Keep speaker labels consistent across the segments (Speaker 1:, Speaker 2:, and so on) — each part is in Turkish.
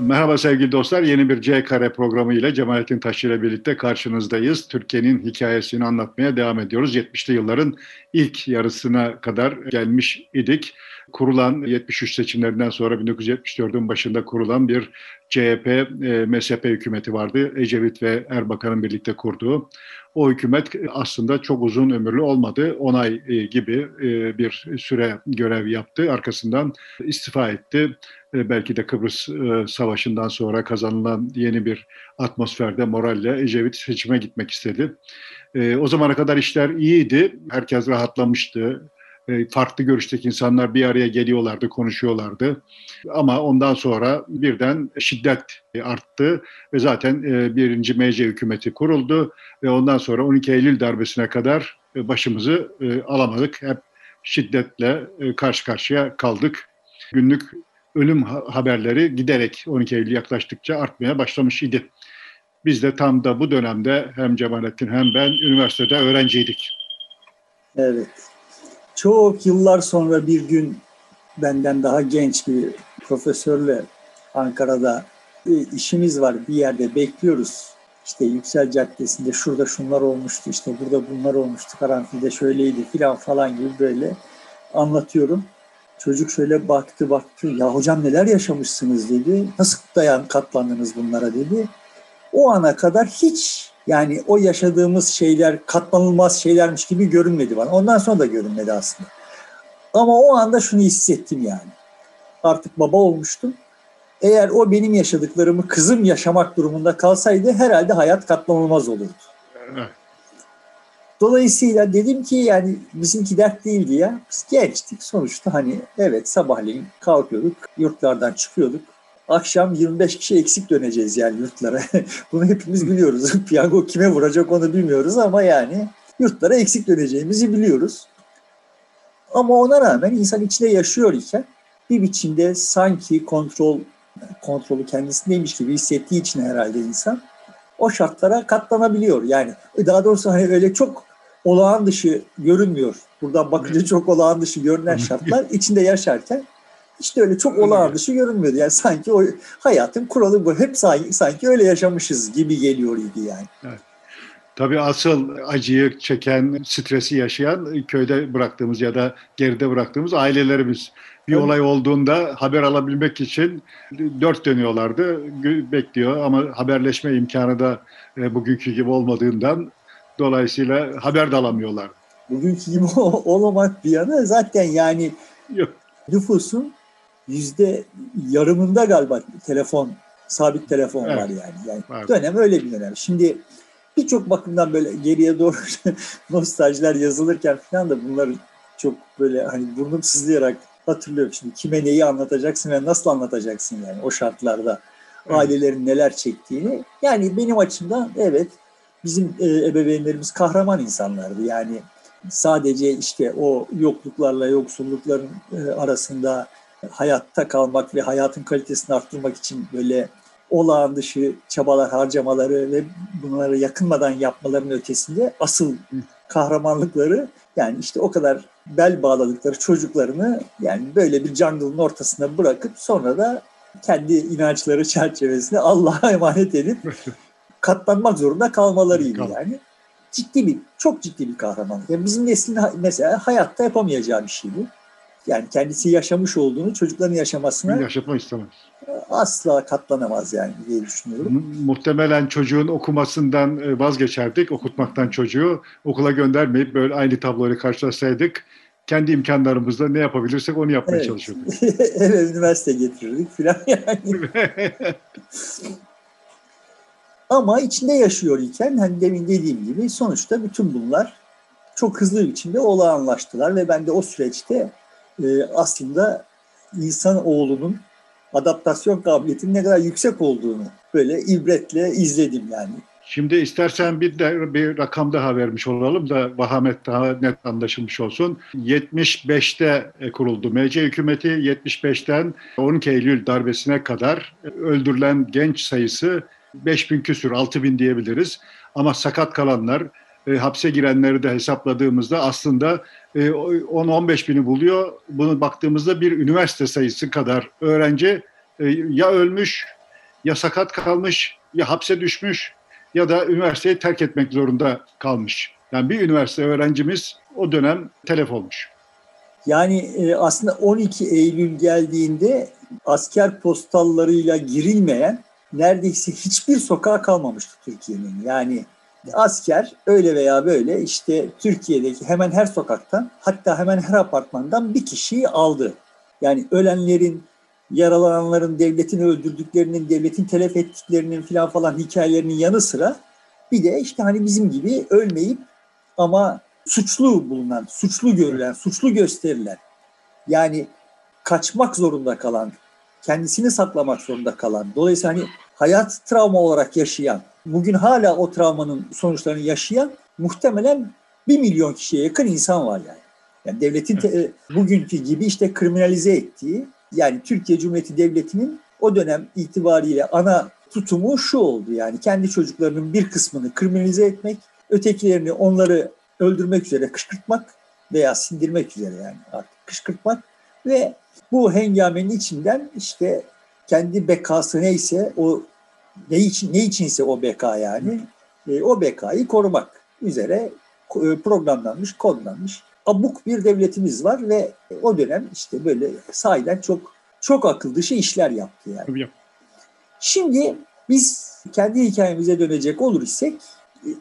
Speaker 1: Merhaba sevgili dostlar. Yeni bir C Kare programı ile Cemalettin Taş ile birlikte karşınızdayız. Türkiye'nin hikayesini anlatmaya devam ediyoruz. 70'li yılların ilk yarısına kadar gelmiş idik. Kurulan 73 seçimlerinden sonra 1974'ün başında kurulan bir CHP, e, MSP hükümeti vardı. Ecevit ve Erbakan'ın birlikte kurduğu. O hükümet aslında çok uzun ömürlü olmadı. 10 ay e, gibi e, bir süre görev yaptı. Arkasından istifa etti. E, belki de Kıbrıs Savaşı'ndan sonra kazanılan yeni bir atmosferde moralle Ecevit seçime gitmek istedi. O zamana kadar işler iyiydi. Herkes rahatlamıştı. Farklı görüşteki insanlar bir araya geliyorlardı, konuşuyorlardı. Ama ondan sonra birden şiddet arttı ve zaten birinci MC hükümeti kuruldu ve ondan sonra 12 Eylül darbesine kadar başımızı alamadık. Hep şiddetle karşı karşıya kaldık. Günlük ölüm haberleri giderek 12 Eylül yaklaştıkça artmaya başlamış idi. Biz de tam da bu dönemde hem Cemalettin hem ben üniversitede öğrenciydik.
Speaker 2: Evet. Çok yıllar sonra bir gün benden daha genç bir profesörle Ankara'da işimiz var bir yerde bekliyoruz. İşte Yüksel Caddesi'nde şurada şunlar olmuştu, işte burada bunlar olmuştu, karanfilde şöyleydi filan falan gibi böyle anlatıyorum. Çocuk şöyle baktı baktı, ya hocam neler yaşamışsınız dedi. Nasıl dayan katlandınız bunlara dedi. O ana kadar hiç yani o yaşadığımız şeyler katlanılmaz şeylermiş gibi görünmedi bana. Ondan sonra da görünmedi aslında. Ama o anda şunu hissettim yani. Artık baba olmuştum. Eğer o benim yaşadıklarımı kızım yaşamak durumunda kalsaydı herhalde hayat katlanılmaz olurdu. Dolayısıyla dedim ki yani bizimki dert değildi ya. Biz gençtik sonuçta hani evet sabahleyin kalkıyorduk, yurtlardan çıkıyorduk. Akşam 25 kişi eksik döneceğiz yani yurtlara. Bunu hepimiz biliyoruz. Piyango kime vuracak onu bilmiyoruz ama yani yurtlara eksik döneceğimizi biliyoruz. Ama ona rağmen insan içinde yaşıyor iken bir biçimde sanki kontrol kontrolü kendisindeymiş gibi hissettiği için herhalde insan o şartlara katlanabiliyor. Yani daha doğrusu hani öyle çok olağan dışı görünmüyor. Buradan bakınca çok olağan dışı görünen şartlar içinde yaşarken işte öyle çok olağan dışı görünmüyordu. Yani sanki o hayatın kuralı bu. Hep sanki, sanki öyle yaşamışız gibi geliyor idi yani. Evet.
Speaker 1: Tabii asıl acıyı çeken, stresi yaşayan köyde bıraktığımız ya da geride bıraktığımız ailelerimiz. Bir olay olduğunda haber alabilmek için dört dönüyorlardı, bekliyor ama haberleşme imkanı da e, bugünkü gibi olmadığından dolayısıyla haber de alamıyorlar.
Speaker 2: Bugünkü gibi olamak bir yana zaten yani Yok. nüfusun yüzde yarımında galiba telefon, sabit telefon evet. var yani. yani var. Dönem öyle bir dönem. Şimdi birçok bakımdan böyle geriye doğru nostaljiler yazılırken falan da bunları çok böyle hani burnum sızlayarak hatırlıyorum. Şimdi kime neyi anlatacaksın ve nasıl anlatacaksın yani o şartlarda evet. ailelerin neler çektiğini. Yani benim açımdan evet bizim e, ebeveynlerimiz kahraman insanlardı. Yani sadece işte o yokluklarla yoksullukların e, arasında hayatta kalmak ve hayatın kalitesini arttırmak için böyle olağan dışı çabalar harcamaları ve bunları yakınmadan yapmaların ötesinde asıl kahramanlıkları yani işte o kadar bel bağladıkları çocuklarını yani böyle bir jungle'ın ortasına bırakıp sonra da kendi inançları çerçevesinde Allah'a emanet edip katlanmak zorunda kalmalarıydı yani. Ciddi bir, çok ciddi bir kahramanlık. Yani bizim neslin mesela hayatta yapamayacağı bir şey bu yani kendisi yaşamış olduğunu çocukların yaşamasına
Speaker 1: yaşatmak istemez.
Speaker 2: Asla katlanamaz yani diye düşünüyorum.
Speaker 1: Muhtemelen çocuğun okumasından e, vazgeçerdik, okutmaktan çocuğu okula göndermeyip böyle aynı tabloyu karşılasaydık kendi imkanlarımızla ne yapabilirsek onu yapmaya evet. çalışırdık.
Speaker 2: evet, üniversite getirirdik filan yani. Ama içinde yaşıyor iken hani demin dediğim gibi sonuçta bütün bunlar çok hızlı bir biçimde olağanlaştılar ve ben de o süreçte e, aslında insan oğlunun adaptasyon kabiliyetinin ne kadar yüksek olduğunu böyle ibretle izledim yani.
Speaker 1: Şimdi istersen bir de bir rakam daha vermiş olalım da vahamet daha net anlaşılmış olsun. 75'te kuruldu MC hükümeti. 75'ten 12 Eylül darbesine kadar öldürülen genç sayısı 5000 küsür, 6000 diyebiliriz. Ama sakat kalanlar, e, hapse girenleri de hesapladığımızda aslında e, 10-15 bini buluyor. Bunu baktığımızda bir üniversite sayısı kadar öğrenci e, ya ölmüş ya sakat kalmış ya hapse düşmüş ya da üniversiteyi terk etmek zorunda kalmış. Yani bir üniversite öğrencimiz o dönem telef olmuş.
Speaker 2: Yani e, aslında 12 Eylül geldiğinde asker postallarıyla girilmeyen neredeyse hiçbir sokağa kalmamıştı Türkiye'nin. Yani asker öyle veya böyle işte Türkiye'deki hemen her sokaktan hatta hemen her apartmandan bir kişiyi aldı. Yani ölenlerin, yaralananların, devletin öldürdüklerinin, devletin telef ettiklerinin falan falan hikayelerinin yanı sıra bir de işte hani bizim gibi ölmeyip ama suçlu bulunan, suçlu görülen, suçlu gösterilen yani kaçmak zorunda kalan, kendisini saklamak zorunda kalan, dolayısıyla hani hayat travma olarak yaşayan, bugün hala o travmanın sonuçlarını yaşayan muhtemelen bir milyon kişiye yakın insan var yani. Yani devletin te, bugünkü gibi işte kriminalize ettiği, yani Türkiye Cumhuriyeti Devleti'nin o dönem itibariyle ana tutumu şu oldu yani kendi çocuklarının bir kısmını kriminalize etmek, ötekilerini onları öldürmek üzere kışkırtmak veya sindirmek üzere yani artık kışkırtmak ve bu hengamenin içinden işte kendi bekası neyse o ne için ne içinse o beka yani e, o bekayı korumak üzere e, programlanmış, kodlanmış abuk bir devletimiz var ve o dönem işte böyle sahiden çok çok akıl dışı işler yaptı yani. Şimdi biz kendi hikayemize dönecek olur isek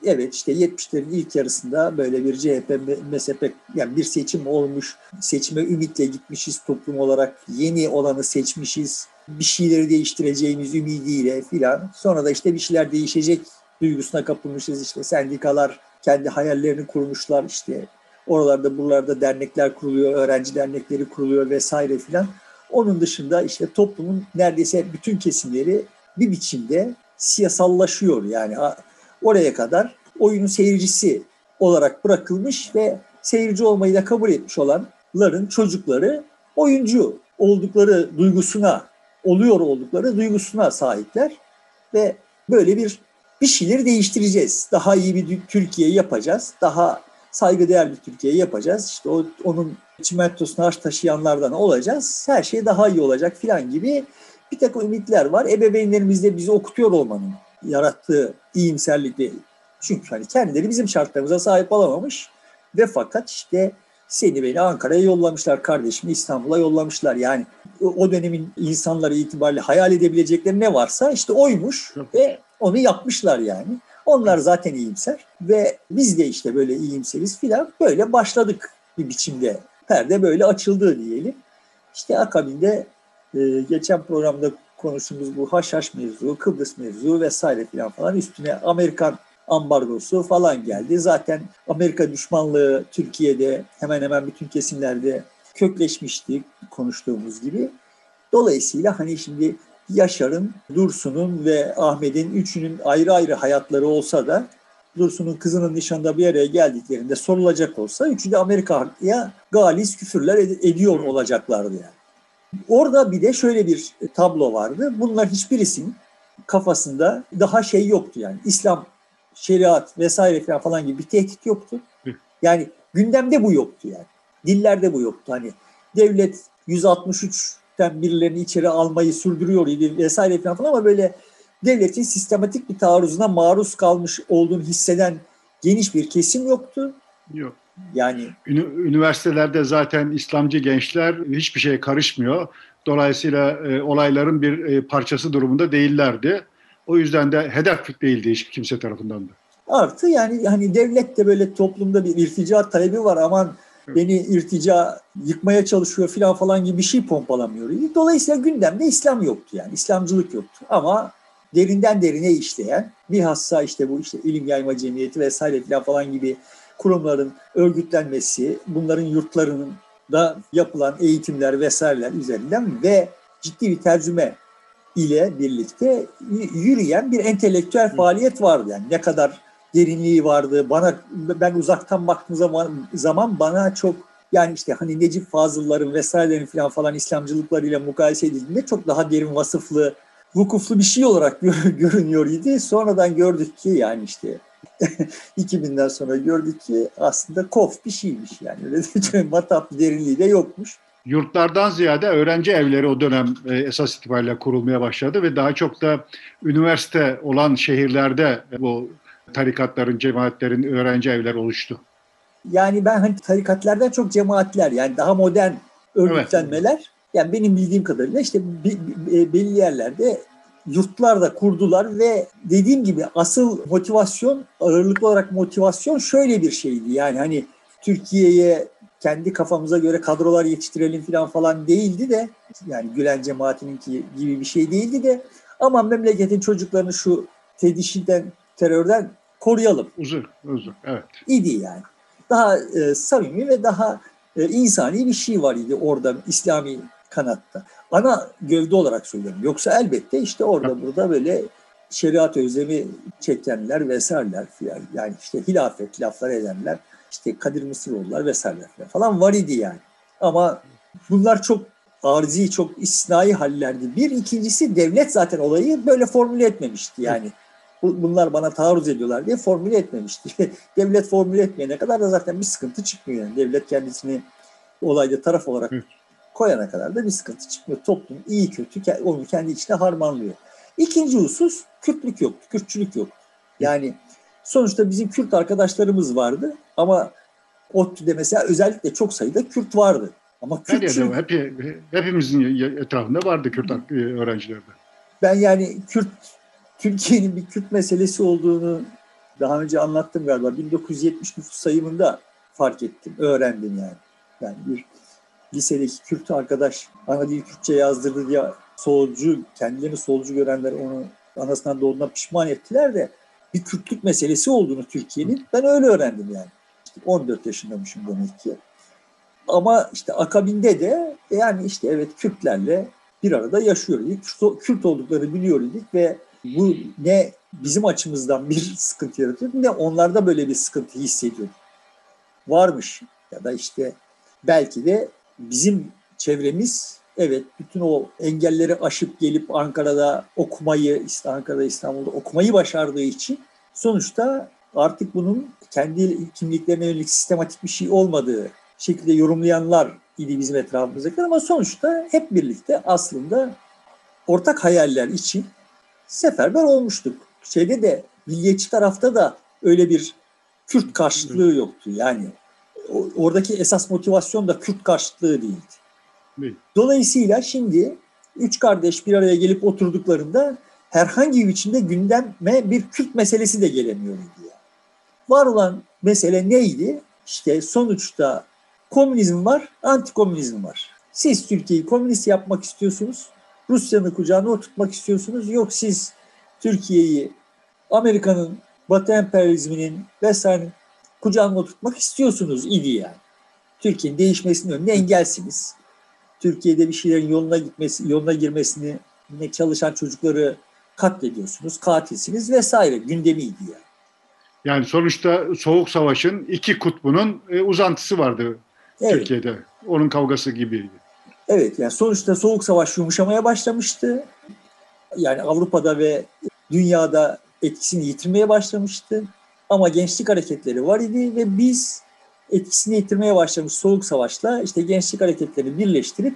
Speaker 2: evet işte 70'lerin ilk yarısında böyle bir CHP, MSP yani bir seçim olmuş, seçime ümitle gitmişiz toplum olarak, yeni olanı seçmişiz, bir şeyleri değiştireceğimiz ümidiyle filan. Sonra da işte bir şeyler değişecek duygusuna kapılmışız işte sendikalar kendi hayallerini kurmuşlar işte oralarda buralarda dernekler kuruluyor, öğrenci dernekleri kuruluyor vesaire filan. Onun dışında işte toplumun neredeyse bütün kesimleri bir biçimde siyasallaşıyor yani oraya kadar oyunun seyircisi olarak bırakılmış ve seyirci olmayı da kabul etmiş olanların çocukları oyuncu oldukları duygusuna, oluyor oldukları duygusuna sahipler ve böyle bir bir şeyleri değiştireceğiz. Daha iyi bir Türkiye yapacağız. Daha saygıdeğer bir Türkiye yapacağız. İşte o, onun çimentosunu haş taşıyanlardan olacağız. Her şey daha iyi olacak filan gibi bir takım ümitler var. Ebeveynlerimiz de bizi okutuyor olmanın yarattığı iyimserlikle çünkü hani kendileri bizim şartlarımıza sahip olamamış ve fakat işte seni beni Ankara'ya yollamışlar kardeşimi İstanbul'a yollamışlar yani o dönemin insanları itibariyle hayal edebilecekleri ne varsa işte oymuş ve onu yapmışlar yani. Onlar zaten iyimser ve biz de işte böyle iyimseriz filan böyle başladık bir biçimde. Perde böyle açıldı diyelim. İşte akabinde e, geçen programda konuştuğumuz bu haşhaş mevzu, Kıbrıs mevzu vesaire filan falan üstüne Amerikan ambargosu falan geldi. Zaten Amerika düşmanlığı Türkiye'de hemen hemen bütün kesimlerde kökleşmişti konuştuğumuz gibi. Dolayısıyla hani şimdi Yaşar'ın, Dursun'un ve Ahmet'in üçünün ayrı ayrı hayatları olsa da Dursun'un kızının nişanda bir araya geldiklerinde sorulacak olsa üçü de Amerika'ya galis küfürler ed- ediyor olacaklardı yani. Orada bir de şöyle bir tablo vardı. Bunlar hiçbirisinin kafasında daha şey yoktu yani. İslam, şeriat vesaire falan gibi bir tehdit yoktu. Yani gündemde bu yoktu yani. Dillerde bu yoktu. Hani devlet 163'ten birilerini içeri almayı sürdürüyor idi vesaire falan ama böyle devletin sistematik bir taarruzuna maruz kalmış olduğunu hisseden geniş bir kesim yoktu.
Speaker 1: Yok. Yani üniversitelerde zaten İslamcı gençler hiçbir şeye karışmıyor. Dolayısıyla e, olayların bir e, parçası durumunda değillerdi. O yüzden de hedef değildi hiç kimse tarafından da.
Speaker 2: Artı yani hani devlet de böyle toplumda bir irtica talebi var aman beni irtica yıkmaya çalışıyor filan falan gibi bir şey pompalamıyor. Dolayısıyla gündemde İslam yoktu yani İslamcılık yoktu ama derinden derine işleyen bilhassa işte bu işte ilim yayma cemiyeti vesaire filan falan gibi kurumların örgütlenmesi, bunların yurtlarının da yapılan eğitimler vesaireler üzerinden ve ciddi bir tercüme ile birlikte yürüyen bir entelektüel faaliyet vardı. Yani ne kadar derinliği vardı. Bana ben uzaktan baktığım zaman zaman bana çok yani işte hani Necip Fazıl'ların vesairelerin falan falan İslamcılıklarıyla mukayese edildiğinde çok daha derin vasıflı, vukuflu bir şey olarak görünüyor idi. Sonradan gördük ki yani işte 2000'den sonra gördük ki aslında kof bir şeymiş yani. Öyle de matap derinliği de yokmuş.
Speaker 1: yurtlardan ziyade öğrenci evleri o dönem e, esas itibariyle kurulmaya başladı ve daha çok da üniversite olan şehirlerde bu tarikatların, cemaatlerin öğrenci evleri oluştu.
Speaker 2: Yani ben hani tarikatlardan çok cemaatler yani daha modern örgütlenmeler evet. yani benim bildiğim kadarıyla işte belli yerlerde yurtlar da kurdular ve dediğim gibi asıl motivasyon ağırlıklı olarak motivasyon şöyle bir şeydi yani hani Türkiye'ye kendi kafamıza göre kadrolar yetiştirelim falan falan değildi de yani Gülen cemaatinin gibi bir şey değildi de ama memleketin çocuklarını şu tedişiden, terörden koruyalım.
Speaker 1: Uzun, uzun, evet.
Speaker 2: İdi yani. Daha e, samimi ve daha e, insani bir şey var idi orada İslami kanatta. Ana gövde olarak söylüyorum. Yoksa elbette işte orada burada böyle şeriat özlemi çekenler vesaireler filan. Yani işte hilafet laflar edenler işte Kadir Mısıroğullar vesaire falan var idi yani. Ama bunlar çok arzi, çok isnai hallerdi. Bir, ikincisi devlet zaten olayı böyle formüle etmemişti yani. Bunlar bana taarruz ediyorlar diye formüle etmemişti. devlet formüle etmeyene kadar da zaten bir sıkıntı çıkmıyor. Yani. Devlet kendisini olayda taraf olarak koyana kadar da bir sıkıntı çıkmıyor. Toplum iyi kötü onu kendi içine harmanlıyor. İkinci husus Kürtlük yok, Kürtçülük yok. Yani sonuçta bizim Kürt arkadaşlarımız vardı ama ODTÜ'de mesela özellikle çok sayıda Kürt vardı. Ama
Speaker 1: Kürtçülük... Hep, hepimizin etrafında vardı Kürt öğrencilerde.
Speaker 2: Ben yani Kürt, Türkiye'nin bir Kürt meselesi olduğunu daha önce anlattım galiba. 1970 nüfus sayımında fark ettim, öğrendim yani. Yani bir lisedeki Kürt arkadaş ana dil Kürtçe yazdırdı diye solcu, kendilerini solcu görenler onu anasından doğduğundan pişman ettiler de bir Kürtlük meselesi olduğunu Türkiye'nin ben öyle öğrendim yani. İşte 14 yaşındamışım demek ki. Ama işte akabinde de yani işte evet Kürtlerle bir arada yaşıyoruz. Kürt olduklarını biliyoruz ve bu ne bizim açımızdan bir sıkıntı yaratıyor ne onlarda böyle bir sıkıntı hissediyor. Varmış ya da işte belki de bizim çevremiz evet bütün o engelleri aşıp gelip Ankara'da okumayı, Ankara'da İstanbul'da okumayı başardığı için sonuçta artık bunun kendi kimliklerine yönelik sistematik bir şey olmadığı şekilde yorumlayanlar idi bizim etrafımızdakiler ama sonuçta hep birlikte aslında ortak hayaller için seferber olmuştuk. Şeyde de milliyetçi tarafta da öyle bir Kürt karşıtlığı yoktu. Yani oradaki esas motivasyon da Kürt karşıtlığı değildi. Dolayısıyla şimdi üç kardeş bir araya gelip oturduklarında herhangi bir biçimde gündeme bir Kürt meselesi de gelemiyor diye. Var olan mesele neydi? İşte sonuçta komünizm var, antikomünizm var. Siz Türkiye'yi komünist yapmak istiyorsunuz, Rusya'nın kucağına oturtmak istiyorsunuz. Yok siz Türkiye'yi Amerika'nın, Batı emperyalizminin vesaire kucağına oturtmak istiyorsunuz idi yani. Türkiye'nin değişmesinin önüne engelsiniz. Türkiye'de bir şeylerin yoluna gitmesi, yoluna girmesini çalışan çocukları katlediyorsunuz, katilsiniz vesaire gündemiydi yani.
Speaker 1: Yani sonuçta Soğuk Savaş'ın iki kutbunun e, uzantısı vardı evet. Türkiye'de. Onun kavgası gibiydi.
Speaker 2: Evet yani sonuçta Soğuk Savaş yumuşamaya başlamıştı. Yani Avrupa'da ve dünyada etkisini yitirmeye başlamıştı. Ama gençlik hareketleri var idi ve biz etkisini yitirmeye başlamış Soğuk Savaş'la işte gençlik hareketlerini birleştirip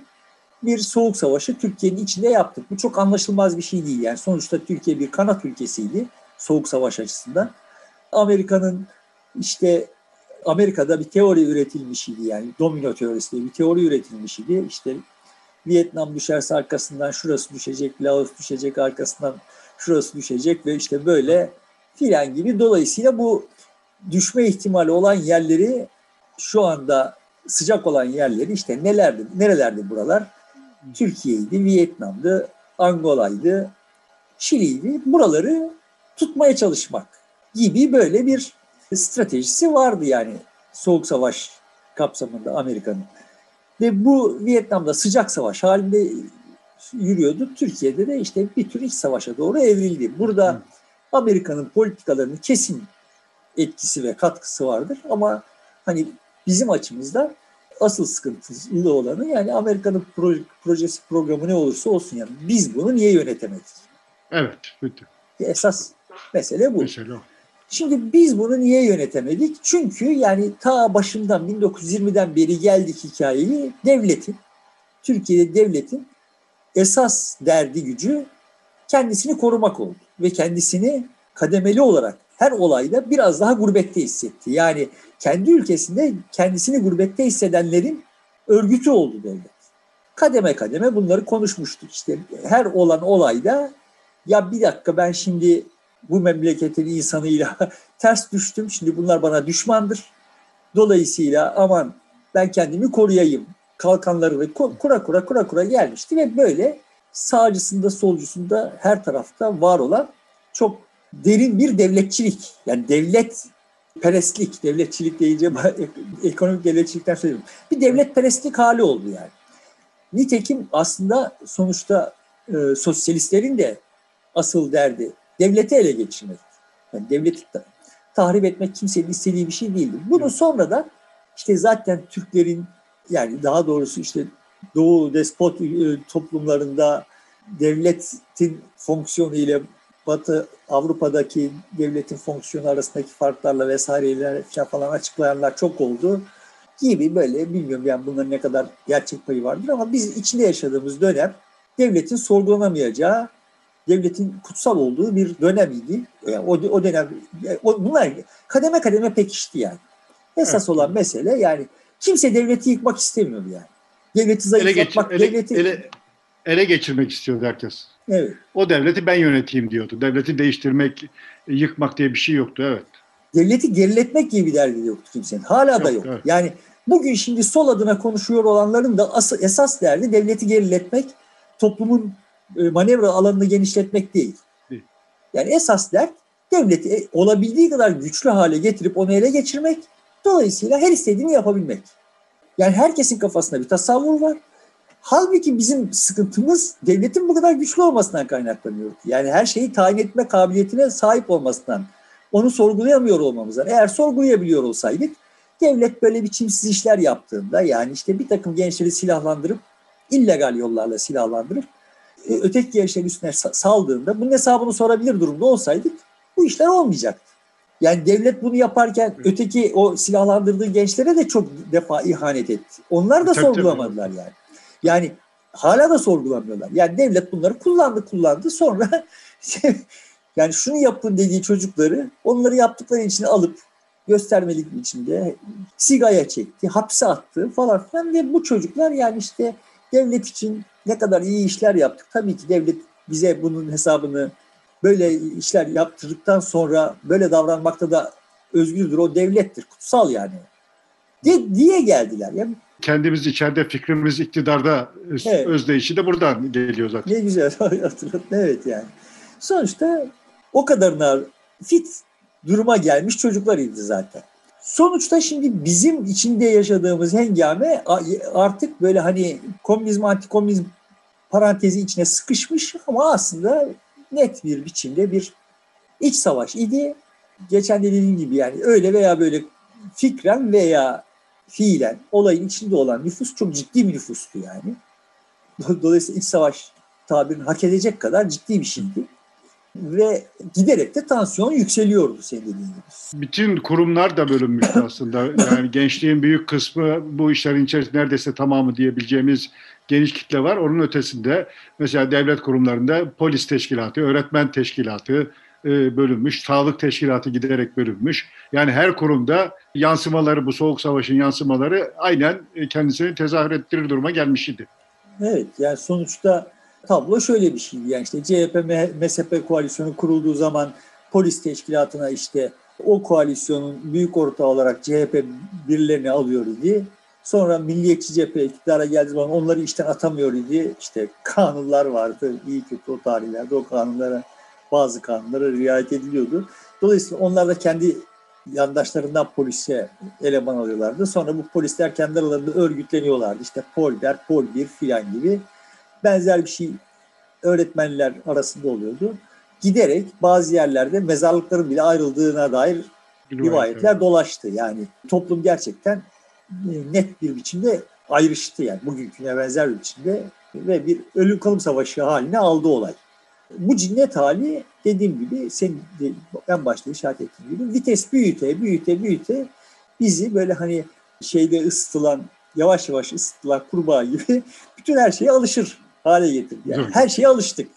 Speaker 2: bir soğuk savaşı Türkiye'nin içinde yaptık. Bu çok anlaşılmaz bir şey değil. Yani sonuçta Türkiye bir kanat ülkesiydi soğuk savaş açısından. Amerika'nın işte Amerika'da bir teori üretilmiş idi yani domino teorisi diye bir teori üretilmiş idi. İşte Vietnam düşerse arkasından şurası düşecek, Laos düşecek arkasından şurası düşecek ve işte böyle filan gibi. Dolayısıyla bu düşme ihtimali olan yerleri şu anda sıcak olan yerleri işte nelerdi, nerelerdi buralar? Türkiye'ydi, Vietnam'dı, Angola'ydı, Şili'ydi. Buraları tutmaya çalışmak gibi böyle bir stratejisi vardı yani Soğuk Savaş kapsamında Amerika'nın. Ve bu Vietnam'da sıcak savaş halinde yürüyordu. Türkiye'de de işte bir tür iç savaşa doğru evrildi. Burada Amerika'nın politikalarının kesin etkisi ve katkısı vardır ama hani bizim açımızda asıl sıkıntılı olanı yani Amerika'nın proje, projesi programı ne olursa olsun yani biz bunu niye yönetemedik?
Speaker 1: Evet. Bütün.
Speaker 2: Esas mesele bu.
Speaker 1: Mesele o.
Speaker 2: Şimdi biz bunu niye yönetemedik? Çünkü yani ta başından 1920'den beri geldik hikayeyi devletin Türkiye'de devletin esas derdi gücü kendisini korumak oldu. Ve kendisini kademeli olarak her olayda biraz daha gurbette hissetti. Yani kendi ülkesinde kendisini gurbette hissedenlerin örgütü oldu devlet. Kademe kademe bunları konuşmuştuk. İşte her olan olayda ya bir dakika ben şimdi bu memleketin insanıyla ters düştüm. Şimdi bunlar bana düşmandır. Dolayısıyla aman ben kendimi koruyayım. Kalkanları kura kura kura kura gelmişti ve böyle sağcısında solcusunda her tarafta var olan çok derin bir devletçilik. Yani devlet perestlik, devletçilik deyince ekonomik devletçilikten söylüyorum. Bir devlet perestlik hali oldu yani. Nitekim aslında sonuçta e, sosyalistlerin de asıl derdi devleti ele geçirmek. Yani devleti tahrip etmek kimsenin istediği bir şey değildi. Bunu sonra da işte zaten Türklerin yani daha doğrusu işte Doğu despot e, toplumlarında devletin fonksiyonu ile Batı Avrupa'daki devletin fonksiyonu arasındaki farklarla vesaireler falan açıklayanlar çok oldu gibi böyle bilmiyorum yani bunların ne kadar gerçek payı vardır ama biz içinde yaşadığımız dönem devletin sorgulanamayacağı, devletin kutsal olduğu bir dönemiydi. Yani o, o dönem o, bunlar kademe kademe pekişti yani. Esas evet. olan mesele yani kimse devleti yıkmak istemiyor yani. Devleti zayıflatmak,
Speaker 1: ele, geç,
Speaker 2: devleti...
Speaker 1: Ele, ele geçirmek istiyordu herkes.
Speaker 2: Evet.
Speaker 1: O devleti ben yöneteyim diyordu. Devleti değiştirmek, yıkmak diye bir şey yoktu. Evet.
Speaker 2: Devleti geriletmek gibi bir derdi yoktu kimsenin. Hala yok, da yok. Evet. Yani bugün şimdi sol adına konuşuyor olanların da as- esas derdi devleti geriletmek, toplumun e, manevra alanını genişletmek değil. değil. Yani esas dert devleti e, olabildiği kadar güçlü hale getirip onu ele geçirmek, dolayısıyla her istediğini yapabilmek. Yani herkesin kafasında bir tasavvur var. Halbuki bizim sıkıntımız devletin bu kadar güçlü olmasından kaynaklanıyor. Yani her şeyi tayin etme kabiliyetine sahip olmasından. Onu sorgulayamıyor olmamızdan. Eğer sorgulayabiliyor olsaydık devlet böyle biçimsiz işler yaptığında yani işte bir takım gençleri silahlandırıp illegal yollarla silahlandırıp e, öteki gençlerin üstüne saldığında bunun hesabını sorabilir durumda olsaydık bu işler olmayacaktı. Yani devlet bunu yaparken öteki o silahlandırdığı gençlere de çok defa ihanet etti. Onlar da sorgulamadılar yani. Yani hala da sorgulamıyorlar. Yani devlet bunları kullandı kullandı sonra yani şunu yapın dediği çocukları onları yaptıkları için alıp göstermelik biçimde sigaya çekti, hapse attı falan filan ve bu çocuklar yani işte devlet için ne kadar iyi işler yaptık. Tabii ki devlet bize bunun hesabını böyle işler yaptırdıktan sonra böyle davranmakta da özgürdür. O devlettir, kutsal yani. De, diye geldiler. Yani
Speaker 1: kendimiz içeride fikrimiz iktidarda evet. özdeyişi de buradan geliyor zaten.
Speaker 2: Ne güzel hatırlattın. Evet yani. Sonuçta o kadarına fit duruma gelmiş çocuklarıydı zaten. Sonuçta şimdi bizim içinde yaşadığımız hengame artık böyle hani komünizm antikomünizm parantezi içine sıkışmış ama aslında net bir biçimde bir iç savaş idi. Geçen de dediğim gibi yani öyle veya böyle fikren veya fiilen olayın içinde olan nüfus çok ciddi bir nüfustu yani. Dolayısıyla iç savaş tabirini hak edecek kadar ciddi bir şeydi. Ve giderek de tansiyon yükseliyordu senin dediğin gibi.
Speaker 1: Bütün kurumlar da bölünmüştü aslında. Yani gençliğin büyük kısmı bu işlerin içerisinde neredeyse tamamı diyebileceğimiz geniş kitle var. Onun ötesinde mesela devlet kurumlarında polis teşkilatı, öğretmen teşkilatı, e, bölünmüş, sağlık teşkilatı giderek bölünmüş. Yani her kurumda yansımaları, bu soğuk savaşın yansımaları aynen kendisini tezahür ettirir duruma gelmiş idi.
Speaker 2: Evet, yani sonuçta tablo şöyle bir şeydi. Yani işte CHP, MSP koalisyonu kurulduğu zaman polis teşkilatına işte o koalisyonun büyük ortağı olarak CHP birilerini alıyor idi. Sonra Milliyetçi Cephe iktidara geldiği zaman onları işten atamıyor idi. İşte kanunlar vardı, iyi kötü o tarihlerde o kanunlara bazı kanunlara riayet ediliyordu. Dolayısıyla onlar da kendi yandaşlarından polise eleman alıyorlardı. Sonra bu polisler kendi aralarında örgütleniyorlardı. İşte Polder, Pol 1 filan gibi benzer bir şey öğretmenler arasında oluyordu. Giderek bazı yerlerde mezarlıkların bile ayrıldığına dair rivayetler dolaştı. Yani toplum gerçekten e, net bir biçimde ayrıştı yani bugünküne benzer bir biçimde ve bir ölüm kalım savaşı haline aldı olay. Bu cinnet hali dediğim gibi sen de en başta işaret ettiğim gibi vites büyüte büyüte büyüte bizi böyle hani şeyde ısıtılan yavaş yavaş ısıtılan kurbağa gibi bütün her şeye alışır hale getirdi. Yani her şeye alıştık.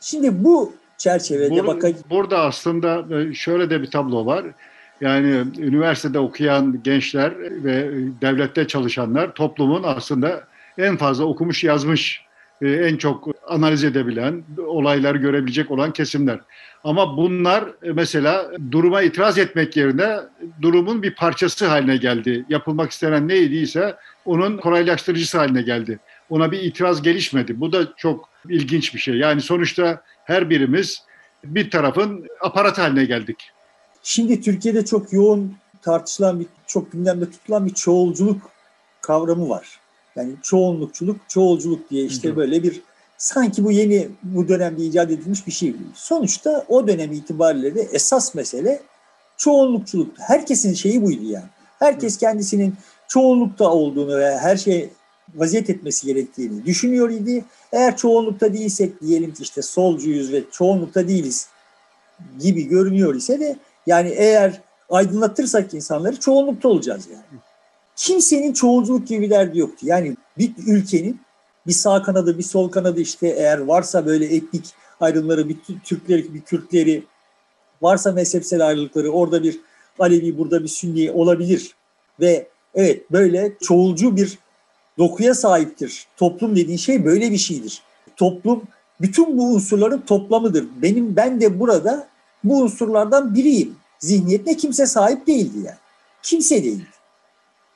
Speaker 2: Şimdi bu çerçevede
Speaker 1: Bur,
Speaker 2: bakacağız.
Speaker 1: Burada aslında e, şöyle de bir tablo var. Yani üniversitede okuyan gençler ve devlette çalışanlar toplumun aslında en fazla okumuş yazmış, e, en çok analiz edebilen, olayları görebilecek olan kesimler. Ama bunlar e, mesela duruma itiraz etmek yerine durumun bir parçası haline geldi. Yapılmak istenen neydiyse onun kolaylaştırıcısı haline geldi. Ona bir itiraz gelişmedi. Bu da çok ilginç bir şey. Yani sonuçta her birimiz bir tarafın aparat haline geldik.
Speaker 2: Şimdi Türkiye'de çok yoğun tartışılan, bir, çok gündemde tutulan bir çoğulculuk kavramı var. Yani çoğunlukçuluk, çoğulculuk diye işte böyle bir sanki bu yeni bu dönemde icat edilmiş bir şey. Sonuçta o dönem itibariyle de esas mesele çoğunlukçuluktu. Herkesin şeyi buydu yani. Herkes kendisinin çoğunlukta olduğunu ve her şey vaziyet etmesi gerektiğini düşünüyor idi. Eğer çoğunlukta değilsek diyelim ki işte solcuyuz ve çoğunlukta değiliz gibi görünüyor ise de yani eğer aydınlatırsak insanları çoğunlukta olacağız yani. Kimsenin çoğulculuk gibi bir derdi yoktu. Yani bir ülkenin bir sağ kanadı bir sol kanadı işte eğer varsa böyle etnik ayrımları bir Türkleri bir Kürtleri varsa mezhepsel ayrılıkları orada bir Alevi burada bir Sünni olabilir ve evet böyle çoğulcu bir dokuya sahiptir. Toplum dediğin şey böyle bir şeydir. Toplum bütün bu unsurların toplamıdır. Benim ben de burada bu unsurlardan biriyim. Zihniyetine kimse sahip değildi yani. Kimse değildi.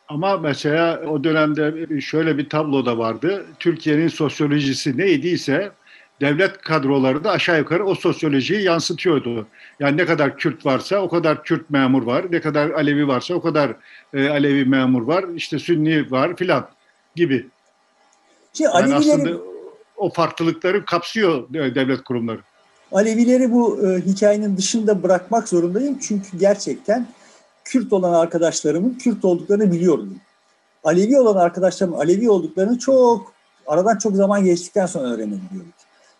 Speaker 1: Ama mesela o dönemde şöyle bir tablo da vardı. Türkiye'nin sosyolojisi neydiyse devlet kadroları da aşağı yukarı o sosyolojiyi yansıtıyordu. Yani ne kadar Kürt varsa o kadar Kürt memur var, ne kadar Alevi varsa o kadar e, Alevi memur var, işte Sünni var filan gibi.
Speaker 2: Şimdi
Speaker 1: yani
Speaker 2: Alevileri,
Speaker 1: aslında o farklılıkları kapsıyor devlet kurumları.
Speaker 2: Alevileri bu e, hikayenin dışında bırakmak zorundayım çünkü gerçekten Kürt olan arkadaşlarımın Kürt olduklarını biliyordum. Alevi olan arkadaşlarımın Alevi olduklarını çok aradan çok zaman geçtikten sonra öğrenebiliyorduk.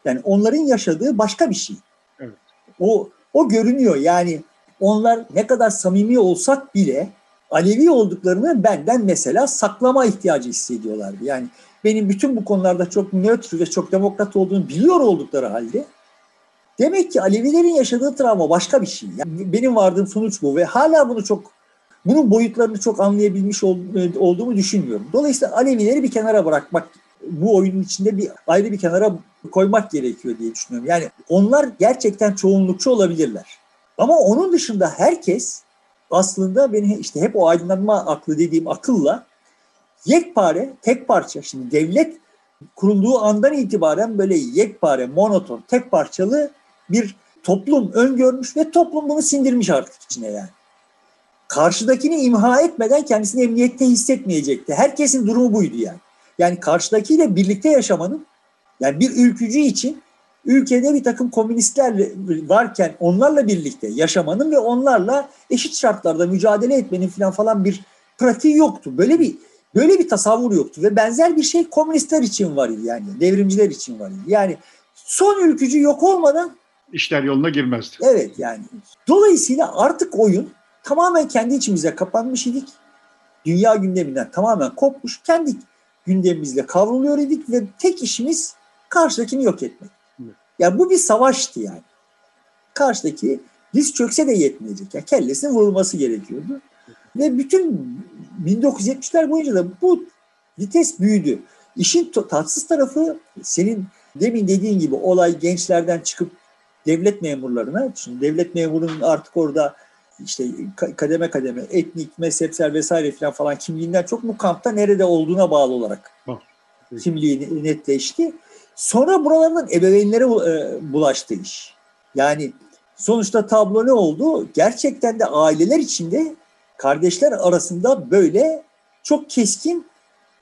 Speaker 2: Yani onların yaşadığı başka bir şey.
Speaker 1: Evet.
Speaker 2: O o görünüyor. Yani onlar ne kadar samimi olsak bile Alevi olduklarını benden mesela saklama ihtiyacı hissediyorlardı. Yani benim bütün bu konularda çok nötr ve çok demokrat olduğunu biliyor oldukları halde demek ki Alevilerin yaşadığı travma başka bir şey. Yani benim vardığım sonuç bu ve hala bunu çok bunun boyutlarını çok anlayabilmiş olduğumu düşünmüyorum. Dolayısıyla Alevileri bir kenara bırakmak bu oyunun içinde bir ayrı bir kenara koymak gerekiyor diye düşünüyorum. Yani onlar gerçekten çoğunlukçu olabilirler. Ama onun dışında herkes aslında beni işte hep o aydınlanma aklı dediğim akılla yekpare, tek parça. Şimdi devlet kurulduğu andan itibaren böyle yekpare, monoton, tek parçalı bir toplum öngörmüş ve toplum bunu sindirmiş artık içine yani. Karşıdakini imha etmeden kendisini emniyette hissetmeyecekti. Herkesin durumu buydu yani. Yani karşıdakiyle birlikte yaşamanın yani bir ülkücü için ülkede bir takım komünistler varken onlarla birlikte yaşamanın ve onlarla eşit şartlarda mücadele etmenin falan falan bir pratiği yoktu. Böyle bir böyle bir tasavvur yoktu ve benzer bir şey komünistler için var idi yani devrimciler için var idi. Yani son ülkücü yok olmadan
Speaker 1: işler yoluna girmezdi.
Speaker 2: Evet yani. Dolayısıyla artık oyun tamamen kendi içimize kapanmış idik. Dünya gündeminden tamamen kopmuş. Kendi gündemimizle kavruluyor idik ve tek işimiz karşıdakini yok etmek. Yani bu bir savaştı yani. Karşıdaki diz çökse de yetmeyecek. Yani kellesinin vurulması gerekiyordu. Ve bütün 1970'ler boyunca da bu vites büyüdü. İşin tatsız tarafı senin demin dediğin gibi olay gençlerden çıkıp devlet memurlarına, şimdi devlet memurunun artık orada işte kademe kademe etnik, mezhepsel vesaire falan falan kimliğinden çok mu kampta nerede olduğuna bağlı olarak kimliği netleşti. Sonra buralardan ebeveynlere e, bulaştı iş. Yani sonuçta tablo ne oldu? Gerçekten de aileler içinde kardeşler arasında böyle çok keskin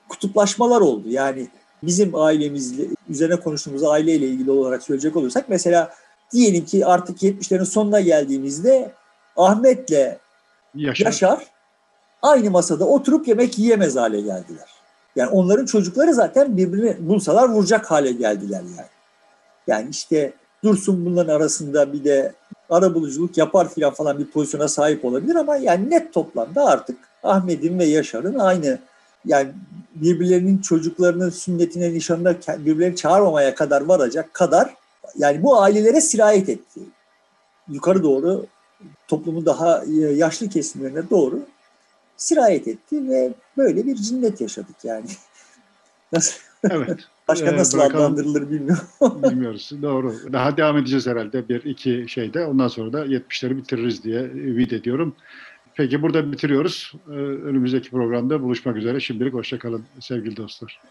Speaker 2: kutuplaşmalar oldu. Yani bizim ailemizle üzerine konuştuğumuz aileyle ilgili olarak söyleyecek olursak mesela diyelim ki artık 70'lerin sonuna geldiğimizde Ahmet'le Yaşar. Yaşar aynı masada oturup yemek yiyemez hale geldiler. Yani onların çocukları zaten birbirini bulsalar vuracak hale geldiler yani. Yani işte Dursun bunların arasında bir de ara buluculuk yapar filan falan bir pozisyona sahip olabilir ama yani net toplamda artık Ahmet'in ve Yaşar'ın aynı yani birbirlerinin çocuklarının sünnetine, nişanına birbirlerini çağırmamaya kadar varacak kadar yani bu ailelere sirayet etti. Yukarı doğru toplumun daha yaşlı kesimlerine doğru sirayet etti ve böyle bir cinnet yaşadık yani.
Speaker 1: Nasıl? Evet.
Speaker 2: Başka ee, nasıl bırakalım. adlandırılır bilmiyorum.
Speaker 1: Bilmiyoruz. Doğru. Daha devam edeceğiz herhalde bir iki şeyde. Ondan sonra da 70'leri bitiririz diye ümit ediyorum. Peki burada bitiriyoruz. Ee, önümüzdeki programda buluşmak üzere. Şimdilik hoşçakalın sevgili dostlar.